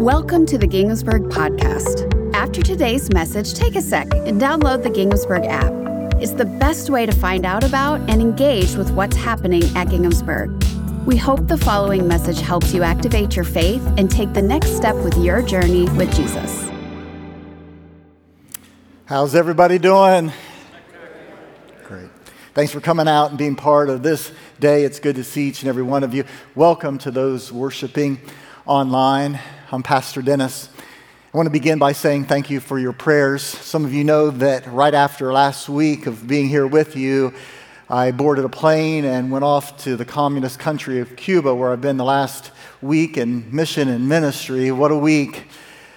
Welcome to the Ginghamsburg Podcast. After today's message, take a sec and download the Ginghamsburg app. It's the best way to find out about and engage with what's happening at Ginghamsburg. We hope the following message helps you activate your faith and take the next step with your journey with Jesus. How's everybody doing? Great. Thanks for coming out and being part of this day. It's good to see each and every one of you. Welcome to those worshiping online. I'm Pastor Dennis. I want to begin by saying thank you for your prayers. Some of you know that right after last week of being here with you, I boarded a plane and went off to the communist country of Cuba, where I've been the last week in mission and ministry. What a week!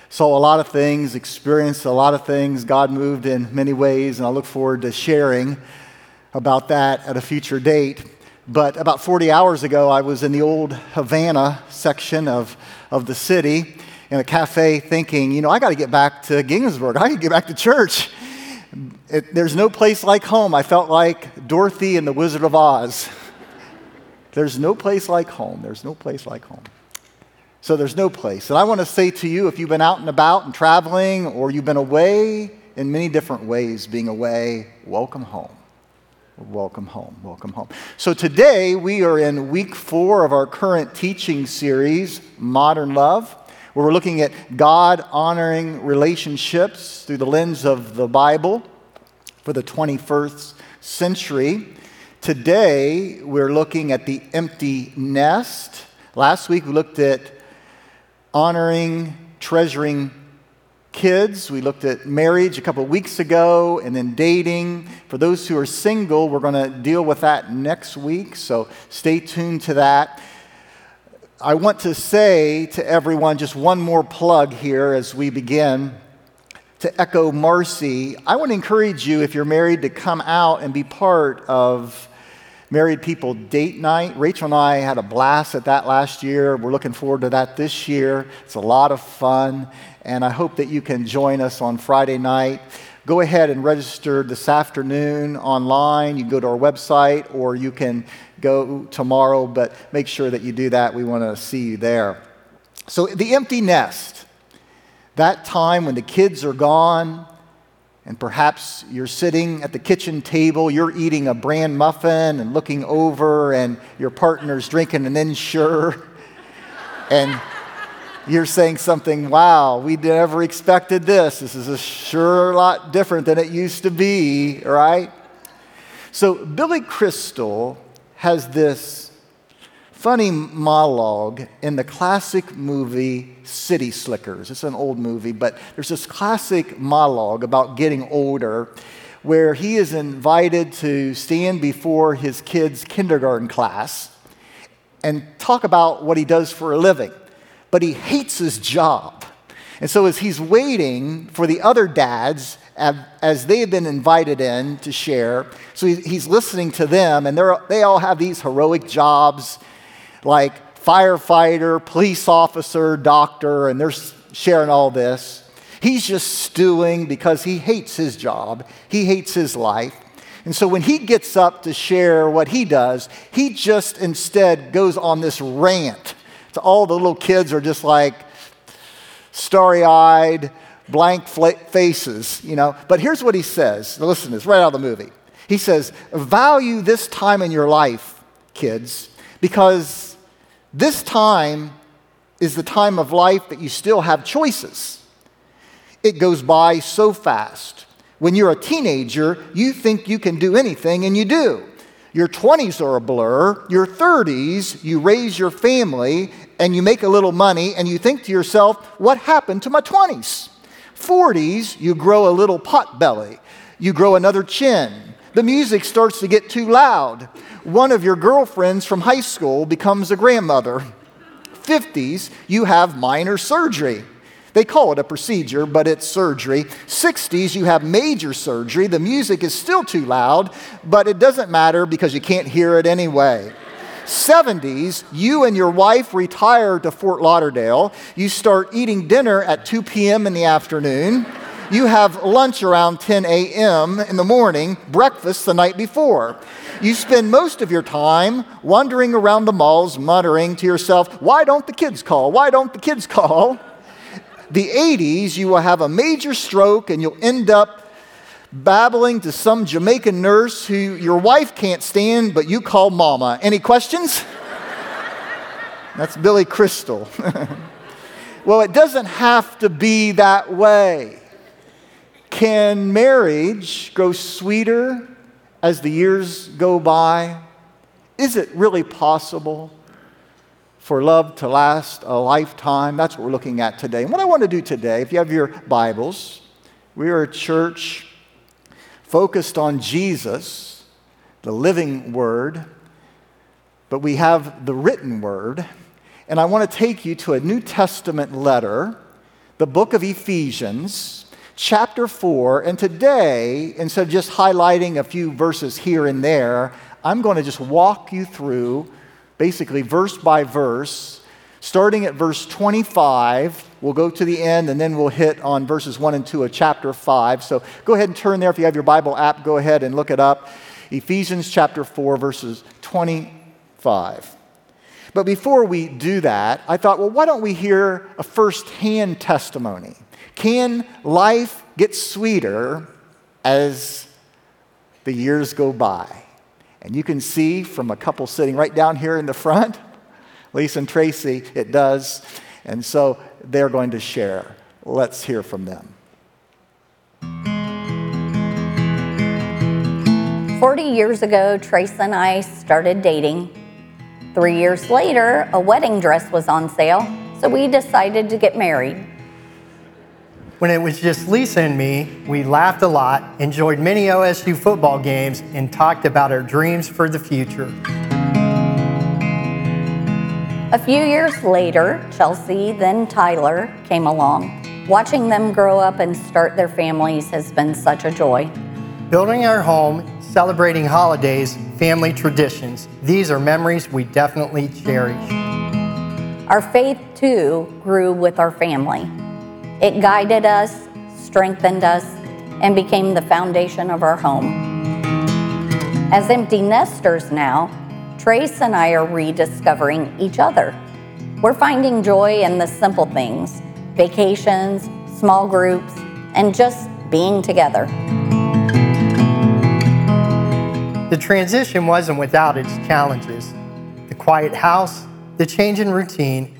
Saw a lot of things, experienced a lot of things. God moved in many ways, and I look forward to sharing about that at a future date. But about 40 hours ago, I was in the old Havana section of of the city in a cafe thinking, you know, I got to get back to Ginghamsburg. I got to get back to church. It, there's no place like home. I felt like Dorothy and the Wizard of Oz. There's no place like home. There's no place like home. So there's no place. And I want to say to you if you've been out and about and traveling, or you've been away in many different ways, being away, welcome home. Welcome home. Welcome home. So today we are in week four of our current teaching series, Modern Love, where we're looking at God honoring relationships through the lens of the Bible for the 21st century. Today we're looking at the empty nest. Last week we looked at honoring, treasuring kids. We looked at marriage a couple weeks ago and then dating. For those who are single, we're going to deal with that next week, so stay tuned to that. I want to say to everyone just one more plug here as we begin. To echo Marcy, I want to encourage you, if you're married, to come out and be part of Married People Date Night. Rachel and I had a blast at that last year. We're looking forward to that this year. It's a lot of fun and I hope that you can join us on Friday night. Go ahead and register this afternoon online. You can go to our website or you can go tomorrow, but make sure that you do that. We want to see you there. So, the empty nest, that time when the kids are gone, and perhaps you're sitting at the kitchen table, you're eating a bran muffin and looking over, and your partner's drinking an Ensure. And you're saying something, wow, we never expected this. This is a sure lot different than it used to be, right? So, Billy Crystal has this funny monologue in the classic movie City Slickers. It's an old movie, but there's this classic monologue about getting older where he is invited to stand before his kids' kindergarten class and talk about what he does for a living but he hates his job. And so, as he's waiting for the other dads, as they have been invited in to share, so he's listening to them, and they all have these heroic jobs like firefighter, police officer, doctor, and they're sharing all this. He's just stewing because he hates his job, he hates his life. And so when he gets up to share what he does, he just instead goes on this rant so all the little kids are just like starry eyed, blank faces, you know. But here's what he says. Listen to this right out of the movie. He says, Value this time in your life, kids, because this time is the time of life that you still have choices. It goes by so fast. When you're a teenager, you think you can do anything, and you do. Your 20s are a blur. Your 30s, you raise your family and you make a little money and you think to yourself, what happened to my 20s? 40s, you grow a little pot belly. You grow another chin. The music starts to get too loud. One of your girlfriends from high school becomes a grandmother. 50s, you have minor surgery. They call it a procedure, but it's surgery. 60s, you have major surgery. The music is still too loud, but it doesn't matter because you can't hear it anyway. 70s, you and your wife retire to Fort Lauderdale. You start eating dinner at 2 p.m. in the afternoon. You have lunch around 10 a.m. in the morning, breakfast the night before. You spend most of your time wandering around the malls, muttering to yourself, Why don't the kids call? Why don't the kids call? the 80s, you will have a major stroke and you'll end up babbling to some Jamaican nurse who your wife can't stand, but you call mama. Any questions? That's Billy Crystal. well, it doesn't have to be that way. Can marriage grow sweeter as the years go by? Is it really possible for love to last a lifetime? That's what we're looking at today. And what I want to do today, if you have your Bibles, we are a church focused on Jesus, the living Word, but we have the written Word. And I want to take you to a New Testament letter, the book of Ephesians, chapter 4. And today, instead of just highlighting a few verses here and there, I'm going to just walk you through basically verse by verse, starting at verse 25. We'll go to the end and then we'll hit on verses 1 and 2 of chapter 5. So go ahead and turn there. If you have your Bible app, go ahead and look it up. Ephesians chapter 4, verses 25. But before we do that, I thought, well, why don't we hear a first-hand testimony? Can life get sweeter as the years go by? And you can see from a couple sitting right down here in the front, Lisa and Tracy, it does. And so they're going to share. Let's hear from them. 40 years ago, Trace and I started dating. Three years later, a wedding dress was on sale, so we decided to get married. When it was just Lisa and me, we laughed a lot, enjoyed many OSU football games, and talked about our dreams for the future. A few years later, Chelsea, then Tyler, came along. Watching them grow up and start their families has been such a joy. Building our home, celebrating holidays, family traditions, these are memories we definitely cherish. Our faith, too, grew with our family. It guided us, strengthened us, and became the foundation of our home. As empty nesters now, Trace and I are rediscovering each other. We're finding joy in the simple things vacations, small groups, and just being together. The transition wasn't without its challenges. The quiet house, the change in routine,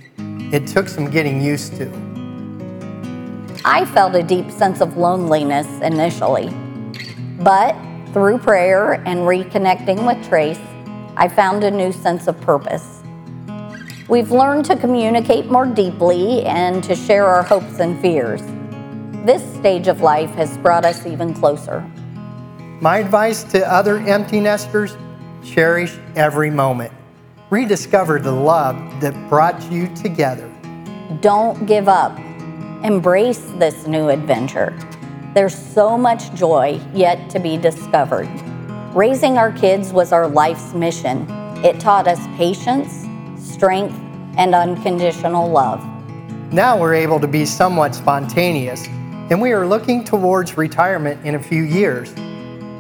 it took some getting used to. I felt a deep sense of loneliness initially. But through prayer and reconnecting with Trace, I found a new sense of purpose. We've learned to communicate more deeply and to share our hopes and fears. This stage of life has brought us even closer. My advice to other empty nesters cherish every moment. Rediscover the love that brought you together. Don't give up Embrace this new adventure. There's so much joy yet to be discovered. Raising our kids was our life's mission. It taught us patience, strength, and unconditional love. Now we're able to be somewhat spontaneous, and we are looking towards retirement in a few years.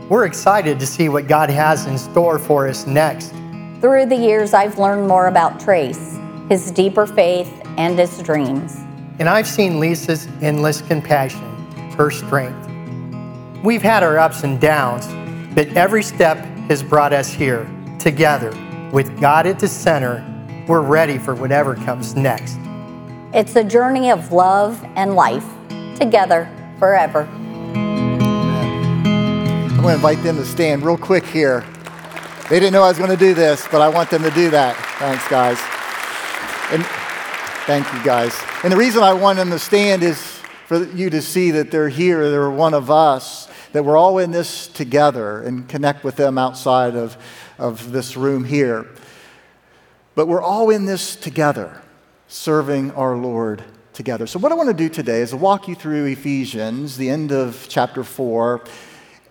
We're excited to see what God has in store for us next. Through the years, I've learned more about Trace, his deeper faith, and his dreams and I've seen Lisa's endless compassion, her strength. We've had our ups and downs, but every step has brought us here, together, with God at the center. We're ready for whatever comes next. It's a journey of love and life, together forever. I'm going to invite them to stand real quick here. They didn't know I was going to do this, but I want them to do that. Thanks, guys. And Thank you, guys. And the reason I want them to stand is for you to see that they're here, they're one of us, that we're all in this together and connect with them outside of, of this room here. But we're all in this together, serving our Lord together. So, what I want to do today is walk you through Ephesians, the end of chapter 4,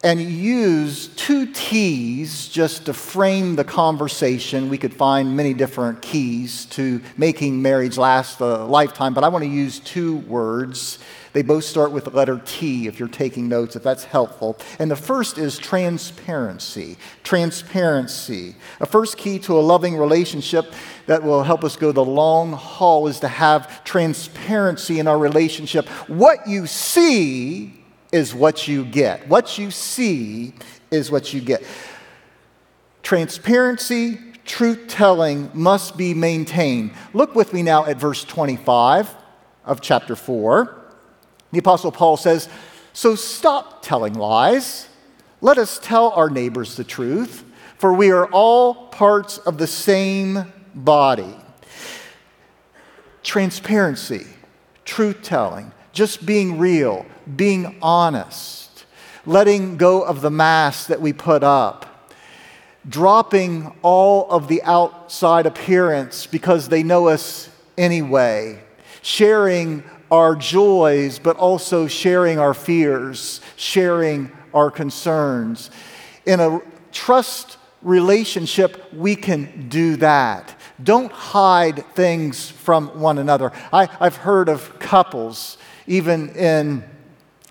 and use two T's just to frame the conversation. We could find many different keys to making marriage last a lifetime, but I want to use two words. They both start with the letter T if you're taking notes, if that's helpful. And the first is transparency. Transparency. A first key to a loving relationship that will help us go the long haul is to have transparency in our relationship. What you see is what you get. What you see is what you get. Transparency, truth telling must be maintained. Look with me now at verse 25 of chapter 4. The Apostle Paul says, So stop telling lies. Let us tell our neighbors the truth, for we are all parts of the same body. Transparency, truth telling, just being real, being honest, letting go of the mask that we put up, dropping all of the outside appearance because they know us anyway, sharing our joys, but also sharing our fears, sharing our concerns. In a trust relationship, we can do that. Don't hide things from one another. I, have heard of couples, even in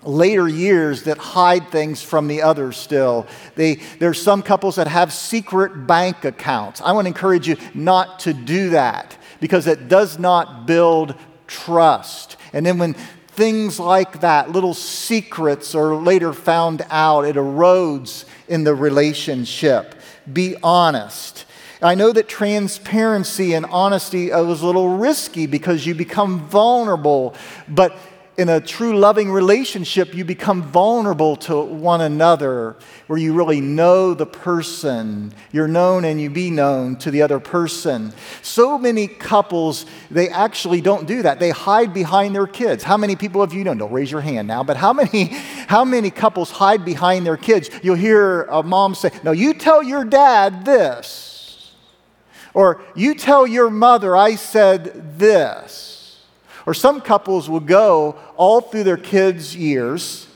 later years that hide things from the others still. They, there's some couples that have secret bank accounts. I want to encourage you not to do that because it does not build trust. And then when things like that, little secrets, are later found out, it erodes in the relationship. Be honest. I know that transparency and honesty is a little risky because you become vulnerable, but in a true loving relationship, you become vulnerable to one another, where you really know the person. You're known and you be known to the other person. So many couples, they actually don't do that. They hide behind their kids. How many people have you known? Don't raise your hand now, but how many, how many couples hide behind their kids? You'll hear a mom say, No, you tell your dad this. Or you tell your mother, I said this. Or some couples will go all through their kids' years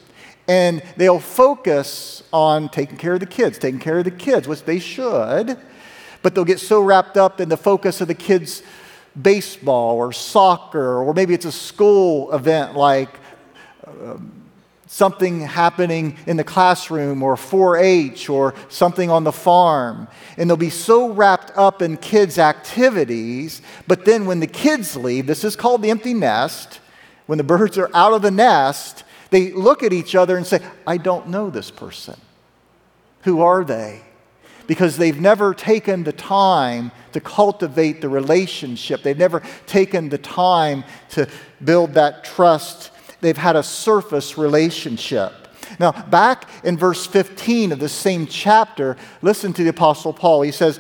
and they'll focus on taking care of the kids, taking care of the kids, which they should, but they'll get so wrapped up in the focus of the kids' baseball or soccer, or maybe it's a school event like. Um, something happening in the classroom or 4 H or something on the farm. And they'll be so wrapped up in kids' activities, but then when the kids leave, this is called the empty nest, when the birds are out of the nest, they look at each other and say, I don't know this person. Who are they? Because they've never taken the time to cultivate the relationship. They've never taken the time to build that trust they've had a surface relationship. Now, back in verse 15 of the same chapter, listen to the Apostle Paul. He says,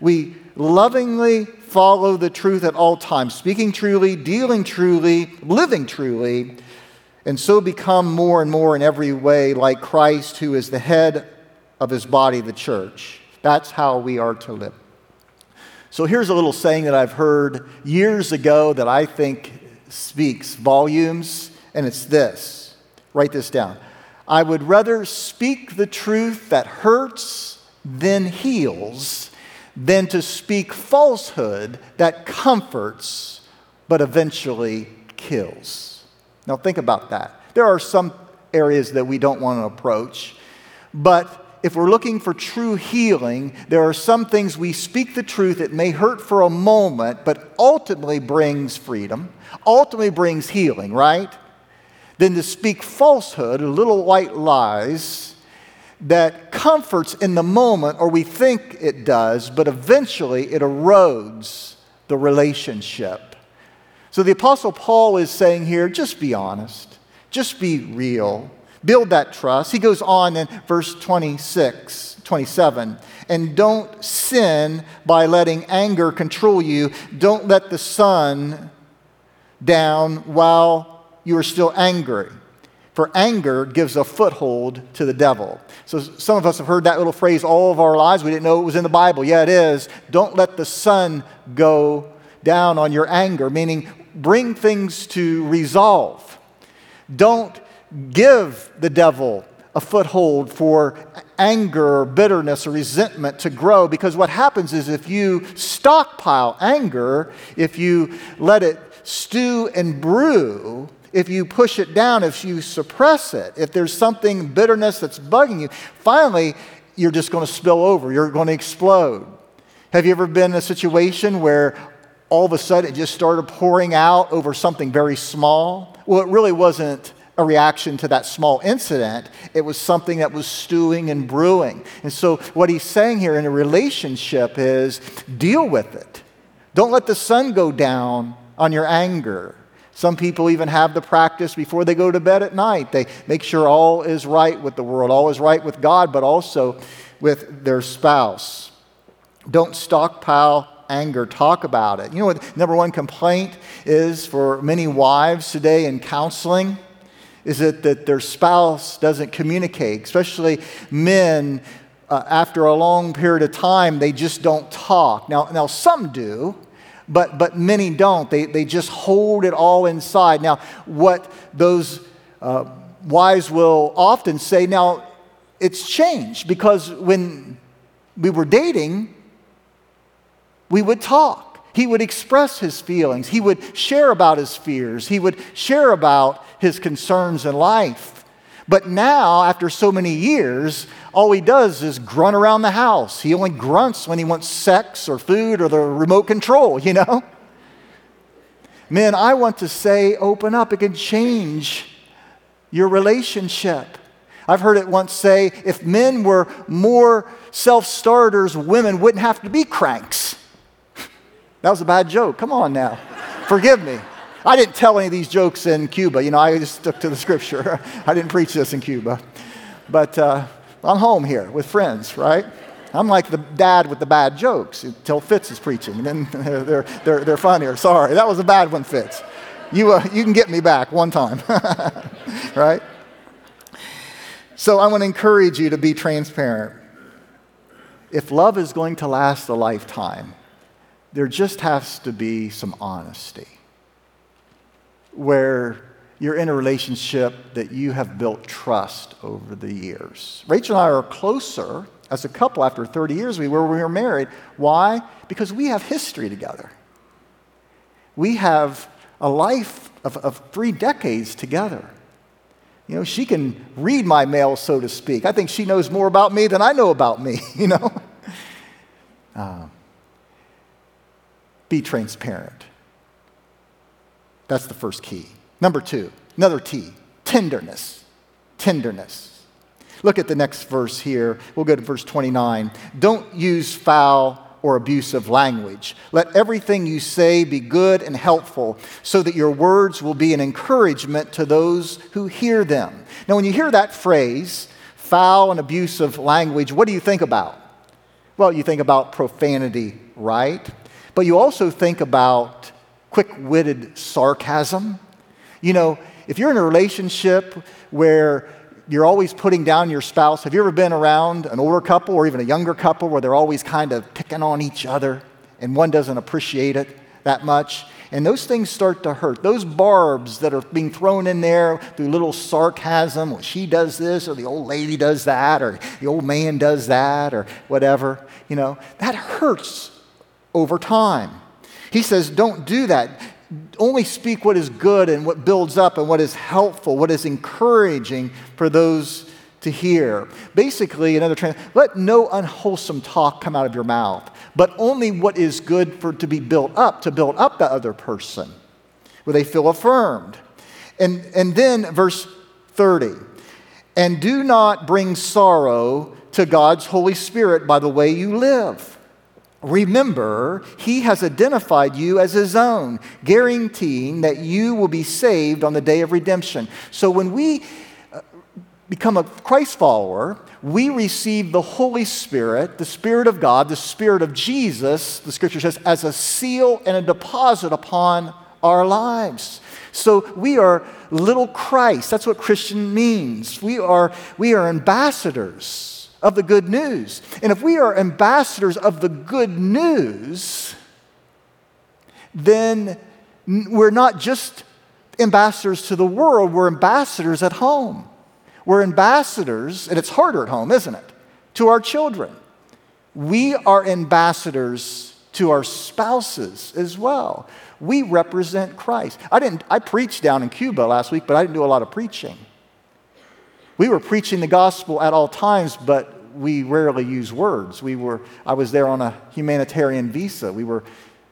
We lovingly follow the truth at all times, speaking truly, dealing truly, living truly, and so become more and more in every way like Christ, who is the head of his body, the church. That's how we are to live. So here's a little saying that I've heard years ago that I think speaks volumes and it's this write this down. I would rather speak the truth that hurts than heals than to speak falsehood that comforts but eventually kills. Now, think about that. There are some areas that we don't want to approach, but if we're looking for true healing, there are some things we speak the truth, it may hurt for a moment, but ultimately brings freedom, ultimately brings healing, right? Than to speak falsehood, little white lies that comforts in the moment, or we think it does, but eventually it erodes the relationship. So the Apostle Paul is saying here just be honest, just be real, build that trust. He goes on in verse 26, 27, and don't sin by letting anger control you. Don't let the sun down while you are still angry. For anger gives a foothold to the devil. So some of us have heard that little phrase all of our lives. We didn't know it was in the Bible. Yeah, it is. Don't let the sun go down on your anger, meaning bring things to resolve. Don't give the devil a foothold for anger or bitterness or resentment to grow because what happens is if you stockpile anger, if you let it stew and brew, if you push it down, if you suppress it, if there's something, bitterness that's bugging you, finally, you're just going to spill over. You're going to explode. Have you ever been in a situation where all of a sudden it just started pouring out over something very small? Well, it really wasn't a reaction to that small incident. It was something that was stewing and brewing. And so, what he's saying here in a relationship is deal with it. Don't let the sun go down on your anger. Some people even have the practice before they go to bed at night. They make sure all is right with the world, all is right with God, but also with their spouse. Don't stockpile anger, talk about it. You know what number one complaint is for many wives today in counseling? Is it that their spouse doesn't communicate, especially men uh, after a long period of time, they just don't talk. Now, now some do, but, but many don't. They, they just hold it all inside. Now, what those uh, wives will often say, now, it's changed because when we were dating, we would talk. He would express his feelings. He would share about his fears. He would share about his concerns in life. But now, after so many years, all he does is grunt around the house. He only grunts when he wants sex or food or the remote control, you know? Men, I want to say, open up. It can change your relationship. I've heard it once say if men were more self starters, women wouldn't have to be cranks. That was a bad joke. Come on now. Forgive me. I didn't tell any of these jokes in Cuba. You know, I just stuck to the scripture. I didn't preach this in Cuba. But uh, I'm home here with friends, right? I'm like the dad with the bad jokes until Fitz is preaching. And then they're, they're, they're funnier. Sorry, that was a bad one, Fitz. You, uh, you can get me back one time, right? So I want to encourage you to be transparent. If love is going to last a lifetime, there just has to be some honesty where you're in a relationship that you have built trust over the years. Rachel and I are closer as a couple after 30 years we were we were married. Why? Because we have history together. We have a life of, of three decades together. You know, she can read my mail, so to speak. I think she knows more about me than I know about me, you know? Uh, be transparent. That's the first key. Number two, another T, tenderness. Tenderness. Look at the next verse here. We'll go to verse 29. Don't use foul or abusive language. Let everything you say be good and helpful, so that your words will be an encouragement to those who hear them. Now, when you hear that phrase, foul and abusive language, what do you think about? Well, you think about profanity, right? But you also think about quick witted sarcasm. You know, if you're in a relationship where you're always putting down your spouse, have you ever been around an older couple or even a younger couple where they're always kind of picking on each other and one doesn't appreciate it that much? And those things start to hurt. Those barbs that are being thrown in there through little sarcasm, well, she does this, or the old lady does that, or the old man does that, or whatever, you know, that hurts over time. He says, don't do that. Only speak what is good and what builds up and what is helpful, what is encouraging for those to hear. Basically, another trend, let no unwholesome talk come out of your mouth, but only what is good for to be built up, to build up the other person, where they feel affirmed. And, and then verse 30, and do not bring sorrow to God's Holy Spirit by the way you live. Remember, he has identified you as his own, guaranteeing that you will be saved on the day of redemption. So when we uh, become a Christ follower, we receive the Holy Spirit, the Spirit of God, the Spirit of Jesus, the scripture says, as a seal and a deposit upon our lives. So we are little Christ. That's what Christian means. We are, we are ambassadors of the good news. And if we are ambassadors of the good news, then we're not just ambassadors to the world, we're ambassadors at home. We're ambassadors, and it's harder at home, isn't it? To our children. We are ambassadors to our spouses as well. We represent Christ. I didn't I preached down in Cuba last week, but I didn't do a lot of preaching. We were preaching the gospel at all times, but we rarely use words. We were I was there on a humanitarian visa. We were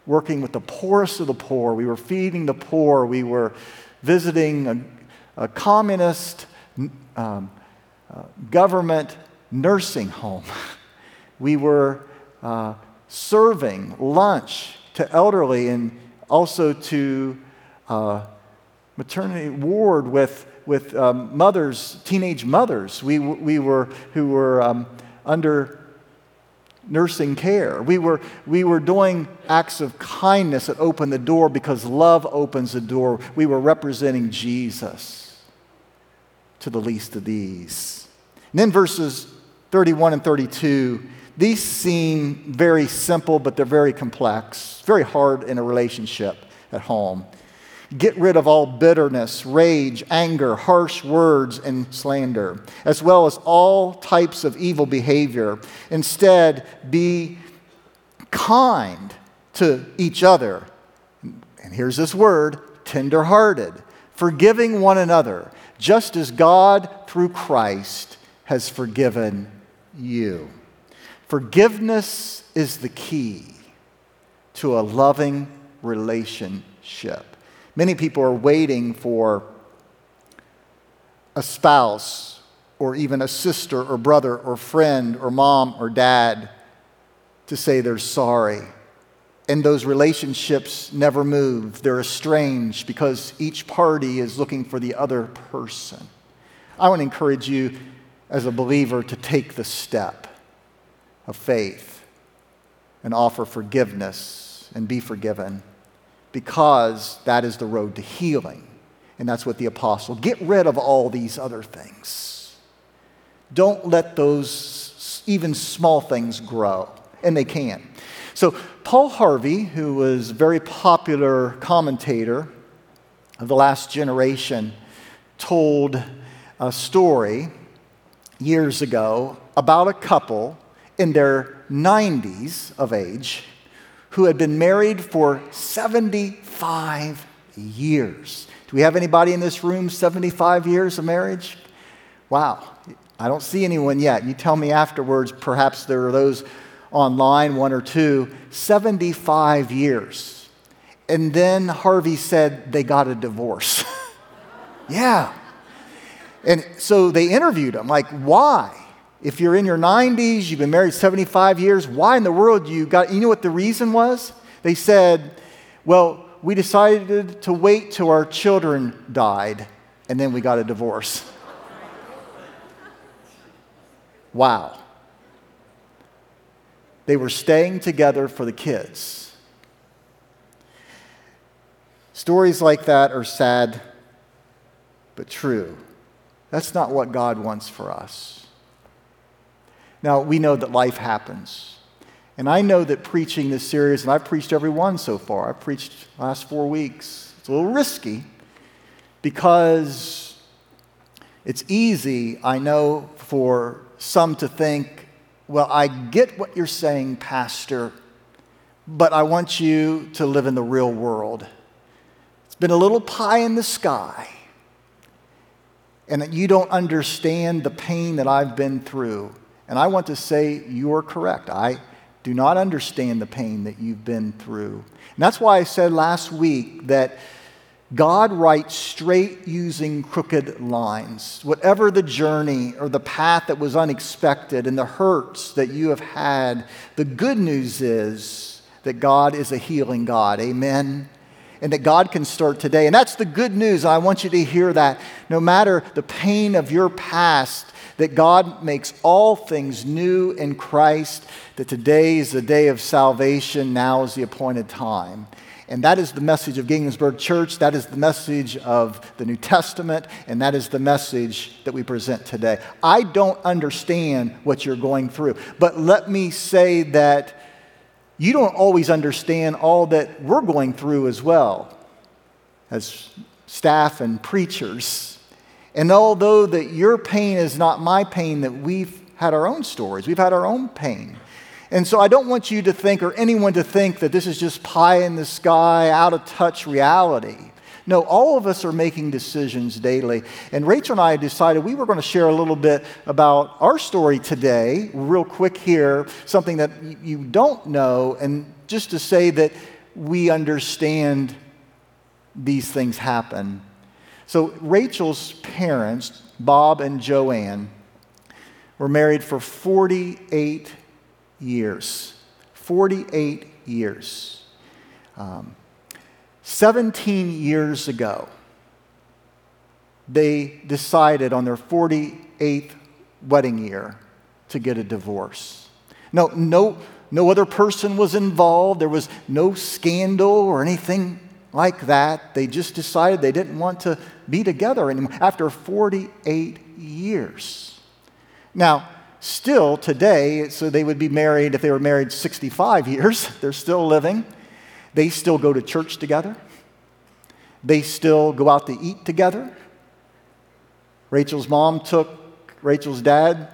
working with the poorest of the poor. We were feeding the poor. We were visiting a, a communist um, uh, government nursing home. we were uh, serving lunch to elderly and also to uh, maternity ward with, with um, mothers, teenage mothers. We, we were, who were um, under nursing care. We were, we were doing acts of kindness that opened the door because love opens the door. We were representing Jesus to the least of these. And then verses 31 and 32, these seem very simple, but they're very complex, very hard in a relationship at home. Get rid of all bitterness, rage, anger, harsh words, and slander, as well as all types of evil behavior. Instead, be kind to each other. And here's this word tenderhearted, forgiving one another, just as God, through Christ, has forgiven you. Forgiveness is the key to a loving relationship. Many people are waiting for a spouse or even a sister or brother or friend or mom or dad to say they're sorry. And those relationships never move. They're estranged because each party is looking for the other person. I want to encourage you as a believer to take the step of faith and offer forgiveness and be forgiven because that is the road to healing. And that's what the apostle. Get rid of all these other things. Don't let those even small things grow, and they can. So, Paul Harvey, who was a very popular commentator of the last generation, told a story years ago about a couple in their 90s of age who had been married for 75 years. Do we have anybody in this room 75 years of marriage? Wow, I don't see anyone yet. You tell me afterwards, perhaps there are those online, one or two, 75 years. And then Harvey said they got a divorce. yeah. And so they interviewed him, like, why? If you're in your 90s, you've been married 75 years, why in the world you got, you know what the reason was? They said, well, we decided to wait till our children died, and then we got a divorce. wow. They were staying together for the kids. Stories like that are sad, but true. That's not what God wants for us. Now, we know that life happens. And I know that preaching this series, and I've preached every one so far, I've preached last four weeks. It's a little risky because it's easy, I know, for some to think, well, I get what you're saying, Pastor, but I want you to live in the real world. It's been a little pie in the sky, and that you don't understand the pain that I've been through. And I want to say you are correct. I do not understand the pain that you've been through. And that's why I said last week that God writes straight using crooked lines. Whatever the journey or the path that was unexpected and the hurts that you have had, the good news is that God is a healing God. Amen and that God can start today. And that's the good news. I want you to hear that. No matter the pain of your past, that God makes all things new in Christ, that today is the day of salvation, now is the appointed time. And that is the message of Ginghamsburg Church. That is the message of the New Testament. And that is the message that we present today. I don't understand what you're going through, but let me say that you don't always understand all that we're going through as well as staff and preachers. And although that your pain is not my pain, that we've had our own stories, we've had our own pain. And so I don't want you to think, or anyone to think, that this is just pie in the sky, out of touch reality. No, all of us are making decisions daily. And Rachel and I decided we were going to share a little bit about our story today, real quick here, something that you don't know, and just to say that we understand these things happen. So, Rachel's parents, Bob and Joanne, were married for 48 years. 48 years. Um, 17 years ago, they decided on their 48th wedding year to get a divorce. No, no, no other person was involved. There was no scandal or anything like that. They just decided they didn't want to be together anymore after 48 years. Now, still today, so they would be married if they were married 65 years, they're still living. They still go to church together. They still go out to eat together. Rachel's mom took Rachel's dad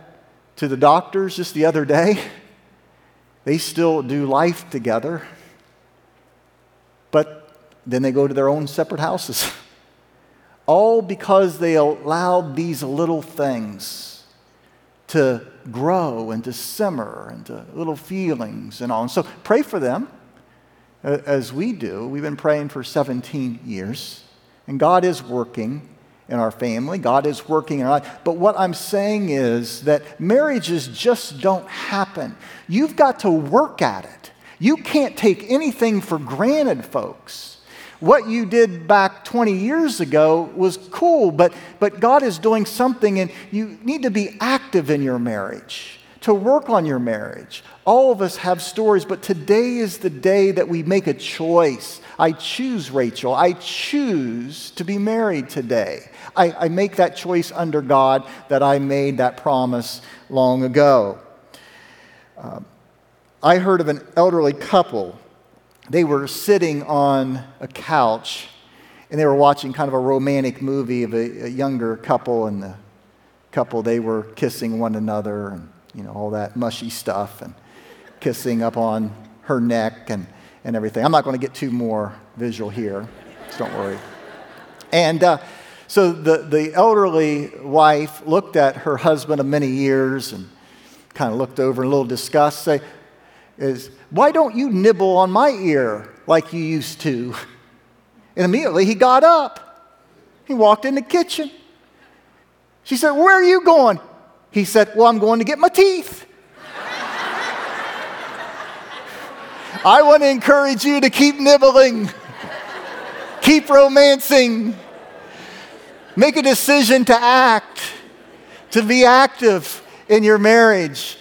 to the doctors just the other day. They still do life together. But then they go to their own separate houses. All because they allowed these little things to grow and to simmer and to little feelings and all. And so pray for them as we do. We've been praying for 17 years, and God is working in our family. God is working in our life. But what I'm saying is that marriages just don't happen. You've got to work at it. You can't take anything for granted, folks. What you did back 20 years ago was cool, but, but God is doing something, and you need to be active in your marriage to work on your marriage. All of us have stories, but today is the day that we make a choice. I choose Rachel. I choose to be married today. I, I make that choice under God that I made that promise long ago. Um, I heard of an elderly couple. They were sitting on a couch and they were watching kind of a romantic movie of a, a younger couple, and the couple, they were kissing one another. And you know, all that mushy stuff and kissing up on her neck and, and everything. I'm not going to get too more visual here, so don't worry. And uh, so the, the elderly wife looked at her husband of many years and kind of looked over in a little disgust, say, is, why don't you nibble on my ear like you used to? And immediately he got up. He walked in the kitchen. She said, Where are you going? He said, Well, I'm going to get my teeth. I want to encourage you to keep nibbling, keep romancing, make a decision to act, to be active in your marriage.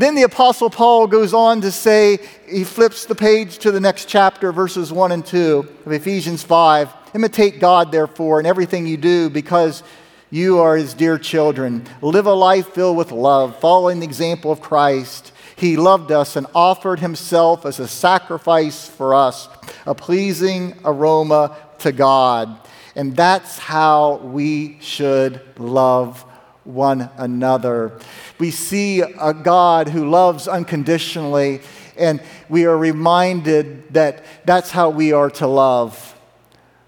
Then the Apostle Paul goes on to say, he flips the page to the next chapter, verses 1 and 2 of Ephesians 5. Imitate God, therefore, in everything you do, because you are his dear children. Live a life filled with love, following the example of Christ. He loved us and offered himself as a sacrifice for us, a pleasing aroma to God. And that's how we should love one another. We see a God who loves unconditionally, and we are reminded that that's how we are to love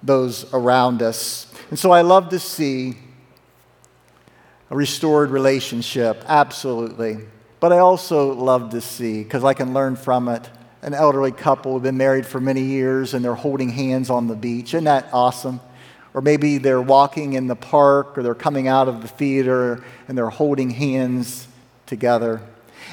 those around us. And so I love to see a restored relationship, absolutely. But I also love to see, because I can learn from it, an elderly couple who've been married for many years and they're holding hands on the beach. Isn't that awesome? Or maybe they're walking in the park or they're coming out of the theater and they're holding hands together.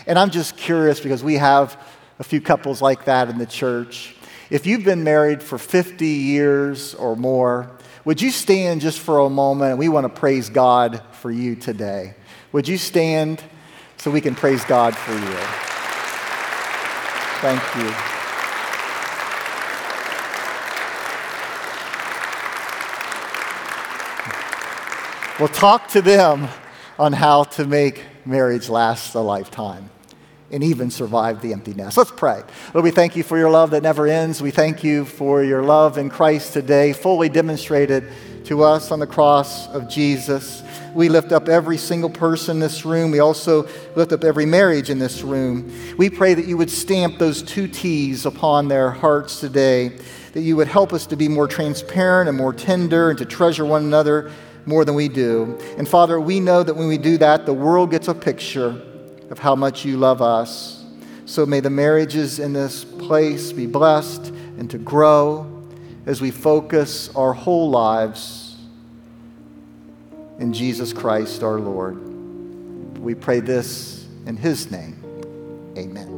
And I'm just curious because we have a few couples like that in the church. If you've been married for 50 years or more, would you stand just for a moment? We want to praise God for you today. Would you stand so we can praise God for you? Thank you. We'll talk to them on how to make marriage last a lifetime and even survive the empty nest. Let's pray. Lord, we thank you for your love that never ends. We thank you for your love in Christ today, fully demonstrated to us on the cross of Jesus. We lift up every single person in this room. We also lift up every marriage in this room. We pray that you would stamp those two T's upon their hearts today, that you would help us to be more transparent and more tender and to treasure one another more than we do. And Father, we know that when we do that, the world gets a picture of how much you love us. So may the marriages in this place be blessed and to grow as we focus our whole lives in Jesus Christ our Lord. We pray this in His name. Amen.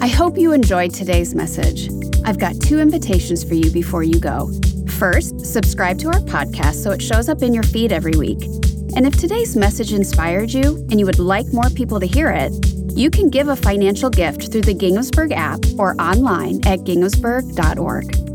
I hope you enjoyed today's message. I've got two invitations for you before you go. First, subscribe to our podcast so it shows up in your feed every week. And if today's message inspired you and you would like more people to hear it, you can give a financial gift through the Ginghamsburg app or online at ginghamsburg.org.